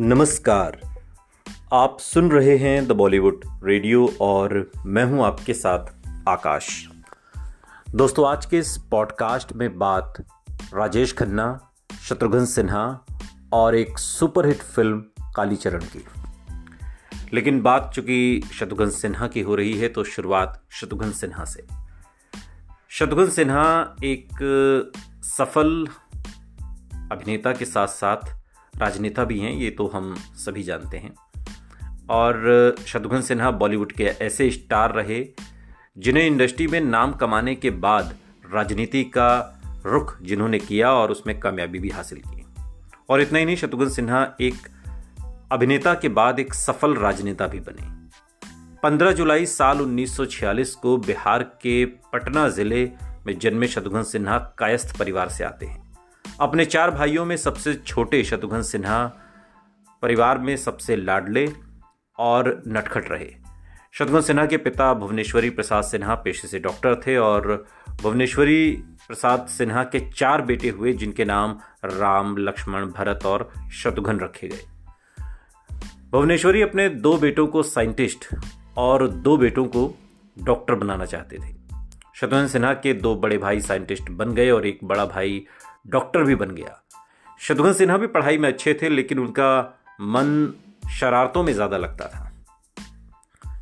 नमस्कार। आप सुन रहे हैं द बॉलीवुड रेडियो और मैं हूँ आपके साथ आकाश। दोस्तों, आज के इस पॉडकास्ट में बात राजेश खन्ना, शत्रुघ्न सिन्हा और एक सुपरहिट फ़िल्म कालीचरण की। लेकिन बात चूँकि शत्रुघ्न सिन्हा की हो रही है तो शुरुआत शत्रुघ्न सिन्हा से। शत्रुघ्न सिन्हा एक सफल अभिनेता के साथ साथ राजनेता भी हैं, ये तो हम सभी जानते हैं। और शत्रुघ्न सिन्हा बॉलीवुड के ऐसे स्टार रहे, जिन्हें इंडस्ट्री में नाम कमाने के बाद राजनीति का रुख जिन्होंने किया और उसमें कामयाबी भी हासिल की। और इतना ही नहीं, शत्रुघ्न सिन्हा एक अभिनेता के बाद एक सफल राजनेता भी बने। 15 जुलाई साल 1946 को बिहार के पटना ज़िले में जन्मे शत्रुघ्न सिन्हा कायस्थ परिवार से आते हैं। अपने चार भाइयों में सबसे छोटे शत्रुघ्न सिन्हा परिवार में सबसे लाडले और नटखट रहे। शत्रुघ्न सिन्हा के पिता भुवनेश्वरी प्रसाद सिन्हा पेशे से डॉक्टर थे और भुवनेश्वरी प्रसाद सिन्हा के चार बेटे हुए, जिनके नाम राम, लक्ष्मण, भरत और शत्रुघ्न रखे गए। भुवनेश्वरी अपने दो बेटों को साइंटिस्ट और दो बेटों को डॉक्टर बनाना चाहते थे। शत्रुघ्न सिन्हा के दो बड़े भाई साइंटिस्ट बन गए और एक बड़ा भाई डॉक्टर भी बन गया। शत्रुघ्न सिन्हा भी पढ़ाई में अच्छे थे, लेकिन उनका मन शरारतों में ज़्यादा लगता था।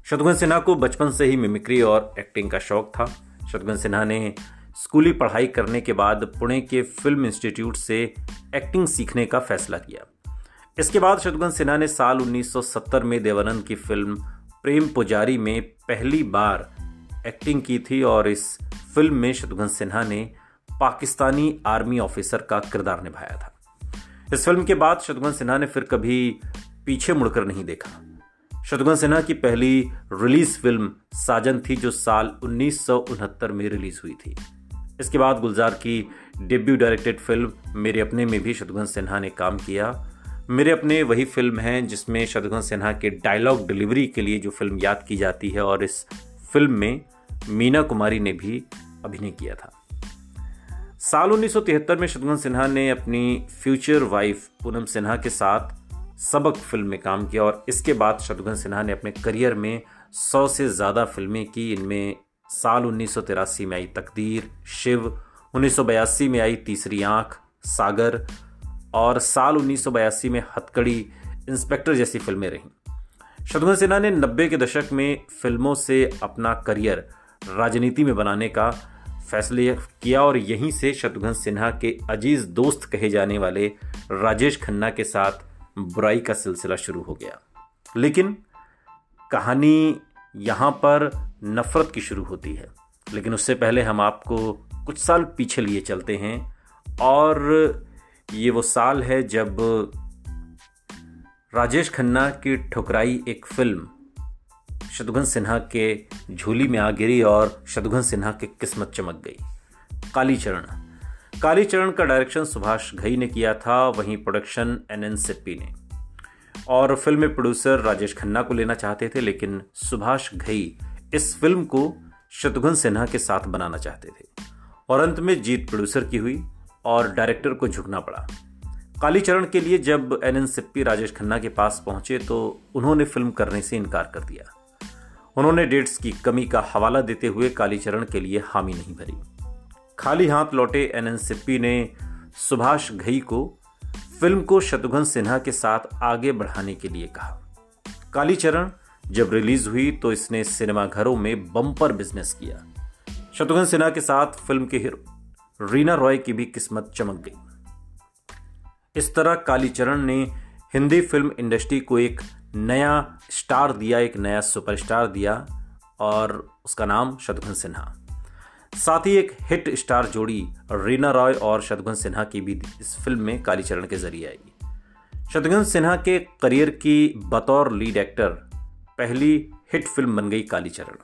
शत्रुघ्न सिन्हा को बचपन से ही मिमिक्री और एक्टिंग का शौक था। शत्रुघ्न सिन्हा ने स्कूली पढ़ाई करने के बाद पुणे के फ़िल्म इंस्टीट्यूट से एक्टिंग सीखने का फैसला किया। इसके बाद शत्रुघ्न सिन्हा ने साल 1970 में देवानंद की फ़िल्म प्रेम पुजारी में पहली बार एक्टिंग की थी और इस फ़िल्म में शत्रुघ्न सिन्हा ने पाकिस्तानी आर्मी ऑफिसर का किरदार निभाया था। इस फ़िल्म के बाद शत्रुघ्न सिन्हा ने फिर कभी पीछे मुड़कर नहीं देखा। शत्रुघ्न सिन्हा की पहली रिलीज़ फ़िल्म साजन थी, जो साल उन्नीस सौ उनहत्तर में रिलीज़ हुई थी। इसके बाद गुलजार की डेब्यू डायरेक्टेड फ़िल्म मेरे अपने में भी शत्रुघ्न सिन्हा ने काम किया। मेरे अपने वही फ़िल्म है जिसमें शत्रुघ्न सिन्हा के डायलॉग डिलीवरी के लिए जो फ़िल्म याद की जाती है, और इस फ़िल्म में मीना कुमारी ने भी अभिनय किया था। साल 1973 में शत्रुघ्न सिन्हा ने अपनी फ्यूचर वाइफ पूनम सिन्हा के साथ सबक फ़िल्म में काम किया और इसके बाद शत्रुघ्न सिन्हा ने अपने करियर में सौ से ज़्यादा फ़िल्में की। इनमें साल उन्नीस सौ तिरासी में आई तकदीर, शिव, उन्नीस सौ बयासी में आई तीसरी आँख, सागर और साल उन्नीस सौ बयासी में हथकड़ी, इंस्पेक्टर जैसी फ़िल्में रहीं। शत्रुघ्न सिन्हा ने नब्बे के दशक में फ़िल्मों से अपना करियर राजनीति में बनाने का फैसले किया और यहीं से शत्रुघ्न सिन्हा के अज़ीज़ दोस्त कहे जाने वाले राजेश खन्ना के साथ बुराई का सिलसिला शुरू हो गया। लेकिन कहानी यहाँ पर नफरत की शुरू होती है। लेकिन उससे पहले हम आपको कुछ साल पीछे लिए चलते हैं और ये वो साल है जब राजेश खन्ना की ठुकराई एक फ़िल्म शत्रुघ्न सिन्हा के झोली में आ गिरी और शत्रुघ्न सिन्हा की किस्मत चमक गई। कालीचरण। कालीचरण का डायरेक्शन सुभाष घई ने किया था, वहीं प्रोडक्शन एन एन सिप्पी ने। और फ़िल्म में प्रोड्यूसर राजेश खन्ना को लेना चाहते थे, लेकिन सुभाष घई इस फ़िल्म को शत्रुघ्न सिन्हा के साथ बनाना चाहते थे। और अंत में जीत प्रोड्यूसर की हुई और डायरेक्टर को झुकना पड़ा। कालीचरण के लिए जब एन एन सिप्पी राजेश खन्ना के पास पहुँचे तो उन्होंने फ़िल्म करने से इनकार कर दिया। उन्होंने डेट्स की कमी का हवाला देते हुए कालीचरण के लिए हामी नहीं भरी। खाली हाथ लौटे एन एन सिप्पी ने सुभाष घई को फ़िल्म को शत्रुघ्न सिन्हा के साथ आगे बढ़ाने के लिए कहा। कालीचरण जब रिलीज़ हुई तो इसने सिनेमाघरों में बम्पर बिज़नेस किया। शत्रुघ्न सिन्हा के साथ फ़िल्म के हीरो रीना रॉय की भी किस्मत चमक गई। इस तरह कालीचरण ने हिंदी फ़िल्म इंडस्ट्री को एक नया स्टार दिया, एक नया सुपरस्टार दिया और उसका नाम शत्रुघ्न सिन्हा। साथ ही एक हिट स्टार जोड़ी रीना रॉय और शत्रुघ्न सिन्हा की भी इस फ़िल्म में कालीचरण के ज़रिए आई। शत्रुघ्न सिन्हा के करियर की बतौर लीड एक्टर पहली हिट फ़िल्म बन गई कालीचरण।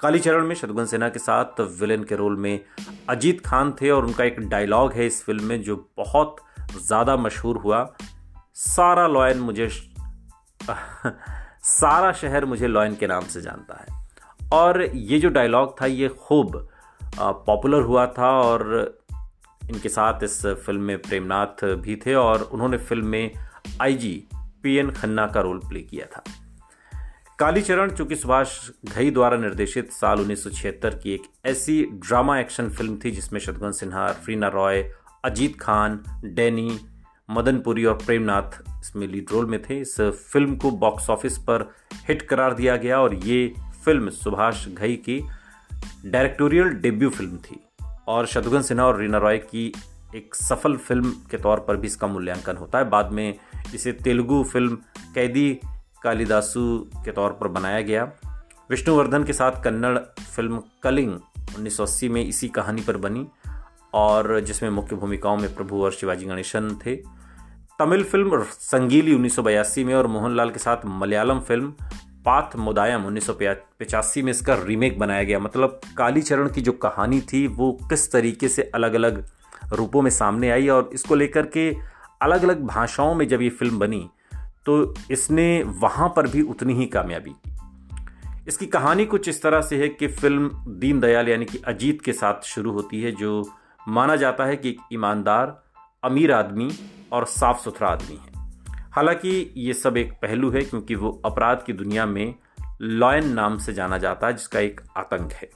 कालीचरण में शत्रुघ्न सिन्हा के साथ विलेन के रोल में अजीत खान थे और उनका एक डायलॉग है इस फ़िल्म में जो बहुत ज़्यादा मशहूर हुआ, सारा लॉयन मुझे सारा शहर मुझे लॉयन के नाम से जानता है। और ये जो डायलॉग था, ये खूब पॉपुलर हुआ था और इनके साथ इस फ़िल्म में प्रेमनाथ भी थे और उन्होंने फ़िल्म में आईजी पी एन खन्ना का रोल प्ले किया था। कालीचरण चूँकि सुभाष घई द्वारा निर्देशित साल उन्नीस सौ छिहत्तर की एक ऐसी ड्रामा एक्शन फ़िल्म थी जिसमें शत्रुघ्न सिन्हा, रीना रॉय, अजीत खान, डैनी मदनपुरी और प्रेमनाथ इसमें लीड रोल में थे। इस फ़िल्म को बॉक्स ऑफ़िस पर हिट करार दिया गया और ये फ़िल्म सुभाष घई की डायरेक्टोरियल डेब्यू फ़िल्म थी। और शत्रुघ्न सिन्हा और रीना रॉय की एक सफल फ़िल्म के तौर पर भी इसका मूल्यांकन होता है। बाद में इसे तेलुगु फ़िल्म कैदी कालिदासु के तौर पर बनाया गया। विष्णुवर्धन के साथ कन्नड़ फ़िल्म कलिंग 1980 में इसी कहानी पर बनी। और जिसमें मुख्य भूमिकाओं में प्रभु और शिवाजी गणेशन थे। तमिल फ़िल्म संगीली उन्नीस सौ बयासी में और मोहनलाल के साथ मलयालम फ़िल्म पाथ मुदायम उन्नीस सौ पचासी में इसका रीमेक बनाया गया। मतलब कालीचरण की जो कहानी थी, वो किस तरीके से अलग अलग रूपों में सामने आई और इसको लेकर के अलग अलग भाषाओं में जब ये फ़िल्म बनी तो इसने वहाँ पर भी उतनी ही कामयाबी की। इसकी कहानी कुछ इस तरह से है कि फ़िल्म दीनदयाल यानी कि अजीत के साथ शुरू होती है, जो माना जाता है कि एक ईमानदार, अमीर आदमी और साफ़ सुथरा आदमी है। हालाँकि ये सब एक पहलू है क्योंकि वो अपराध की दुनिया में लॉयन नाम से जाना जाता है, जिसका एक आतंक है।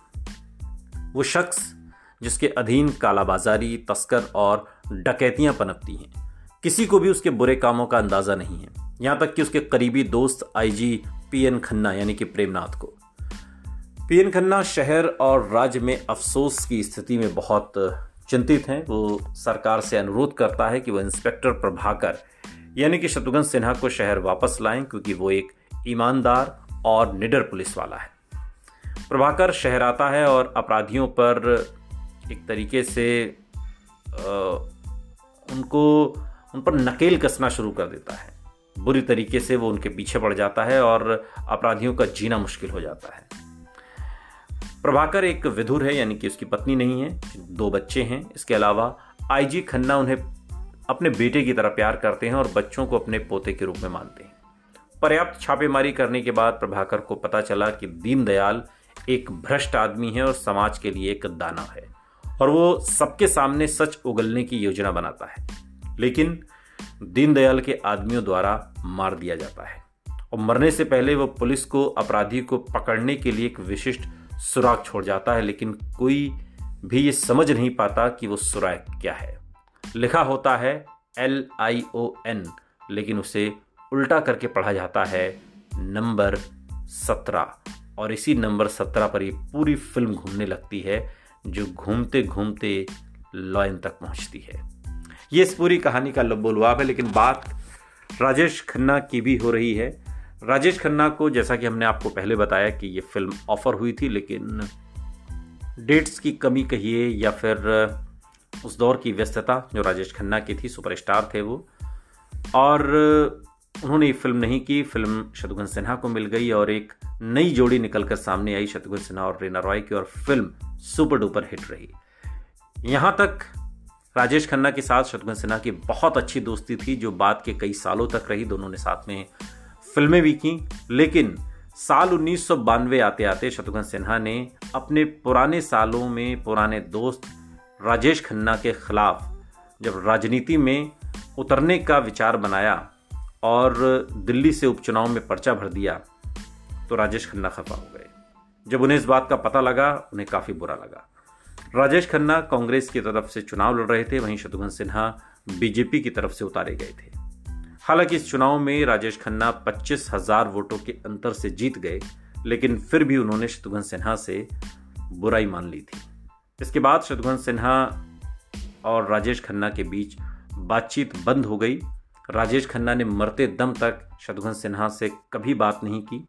वो शख्स, जिसके अधीन कालाबाजारी, तस्कर और डकैतियाँ पनपती हैं। किसी को भी उसके बुरे कामों का अंदाज़ा नहीं है। यहाँ तक कि उसके करीबी दोस्त, आईजी पी एन खन्ना, यानी कि प्रेमनाथ को। पी एन खन्ना शहर और राज्य में अफसोस की स्थिति में बहुत चिंतित हैं वो सरकार से अनुरोध करता है कि वह इंस्पेक्टर प्रभाकर यानी कि शत्रुघ्न सिन्हा को शहर वापस लाएँ क्योंकि वो एक ईमानदार और निडर पुलिस वाला है। प्रभाकर शहर आता है और अपराधियों पर एक तरीके से आ, उनको उन पर नकेल कसना शुरू कर देता है। बुरी तरीके से वो उनके पीछे पड़ जाता है और अपराधियों का जीना मुश्किल हो जाता है। प्रभाकर एक विधुर है, यानी कि उसकी पत्नी नहीं है, दो बच्चे हैं। इसके अलावा आईजी खन्ना उन्हें अपने बेटे की तरह प्यार करते हैं और बच्चों को अपने पोते के रूप में मानते हैं। पर्याप्त छापेमारी करने के बाद प्रभाकर को पता चला कि दीनदयाल एक भ्रष्ट आदमी है और समाज के लिए एक दाना है, और वो सबके सामने सच उगलने की योजना बनाता है। लेकिन दीनदयाल के आदमियों द्वारा मार दिया जाता है, और मरने से पहले वो पुलिस को, अपराधी को पकड़ने के लिए एक विशिष्ट सुराग छोड़ जाता है, लेकिन कोई भी ये समझ नहीं पाता कि वो सुराग क्या है। लिखा होता है एल आई ओ एन लेकिन उसे उल्टा करके पढ़ा जाता है नंबर सत्रह। और इसी नंबर सत्रह पर ये पूरी फ़िल्म घूमने लगती है, जो घूमते घूमते लॉयन तक पहुँचती है। ये इस पूरी कहानी का लब्बोलवाब है, लेकिन बात राजेश खन्ना की भी हो रही है। राजेश खन्ना को, जैसा कि हमने आपको पहले बताया कि ये फ़िल्म ऑफ़र हुई थी, लेकिन डेट्स की कमी कहिए या फिर उस दौर की व्यस्तता जो राजेश खन्ना की थी, सुपरस्टार थे वो। और उन्होंने ये फ़िल्म नहीं की। फ़िल्म शत्रुघ्न सिन्हा को मिल गई और एक नई जोड़ी निकलकर सामने आई, शत्रुघ्न सिन्हा और रीना रॉय की, और फ़िल्म सुपर डुपर हिट रही। यहाँ तक राजेश खन्ना के साथ शत्रुघ्न सिन्हा की बहुत अच्छी दोस्ती थी, जो बाद के कई सालों तक रही, दोनों ने साथ में फ़िल्में भी की, लेकिन साल उन्नीस आते आते शत्रुघ्न सिन्हा ने अपने पुराने सालों में पुराने दोस्त राजेश खन्ना के खिलाफ जब राजनीति में उतरने का विचार बनाया और दिल्ली से उपचुनाव में पर्चा भर दिया तो राजेश खन्ना खफा हो गए। जब उन्हें इस बात का पता लगा, उन्हें काफ़ी बुरा लगा। राजेश खन्ना कांग्रेस की तरफ़ से चुनाव लड़ रहे थे, वहीं शत्रुघ्न सिन्हा बीजेपी की तरफ़ से उतारे गए थे। हालाँकि इस चुनाव में राजेश खन्ना पच्चीस हज़ार वोटों के अंतर से जीत गए, लेकिन फिर भी उन्होंने शत्रुघ्न सिन्हा से बुराई मान ली थी। इसके बाद शत्रुघ्न सिन्हा और राजेश खन्ना के बीच बातचीत बंद हो गई। राजेश खन्ना ने मरते दम तक शत्रुघ्न सिन्हा से कभी बात नहीं की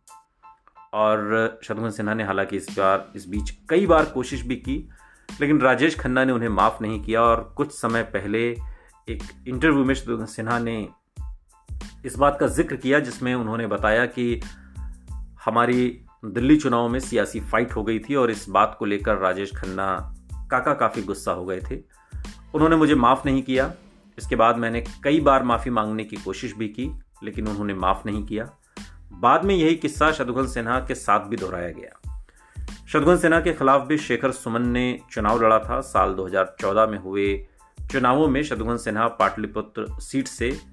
और शत्रुघ्न सिन्हा ने हालाँकि इस बार, इस बीच कई बार कोशिश भी की, लेकिन राजेश खन्ना ने उन्हें माफ़ नहीं किया और कुछ समय पहले एक इंटरव्यू में शत्रुघ्न सिन्हा ने इस बात का ज़िक्र किया जिसमें उन्होंने बताया कि हमारी दिल्ली चुनाव में सियासी फाइट हो गई थी और इस बात को लेकर राजेश खन्ना काका काफ़ी गुस्सा हो गए थे। उन्होंने मुझे माफ़ नहीं किया। इसके बाद मैंने कई बार माफ़ी मांगने की कोशिश भी की, लेकिन उन्होंने माफ़ नहीं किया। बाद में यही किस्सा शत्रुघ्न सिन्हा के साथ भी दोहराया गया। शत्रुघ्न सिन्हा के खिलाफ भी शेखर सुमन ने चुनाव लड़ा था। साल 2014 में हुए चुनावों में शत्रुघ्न सिन्हा पाटलिपुत्र सीट से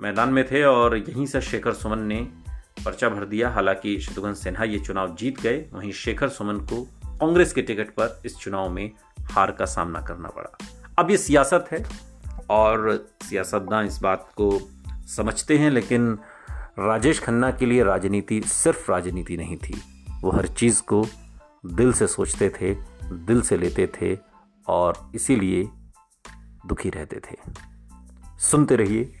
मैदान में थे और यहीं से शेखर सुमन ने पर्चा भर दिया। हालाँकि शत्रुघ्न सिन्हा ये चुनाव जीत गए, वहीं शेखर सुमन को कांग्रेस के टिकट पर इस चुनाव में हार का सामना करना पड़ा। अब ये सियासत है और सियासतदान इस बात को समझते हैं, लेकिन राजेश खन्ना के लिए राजनीति सिर्फ़ राजनीति नहीं थी। वो हर चीज़ को दिल से सोचते थे, दिल से लेते थे और इसीलिए दुखी रहते थे। सुनते रहिए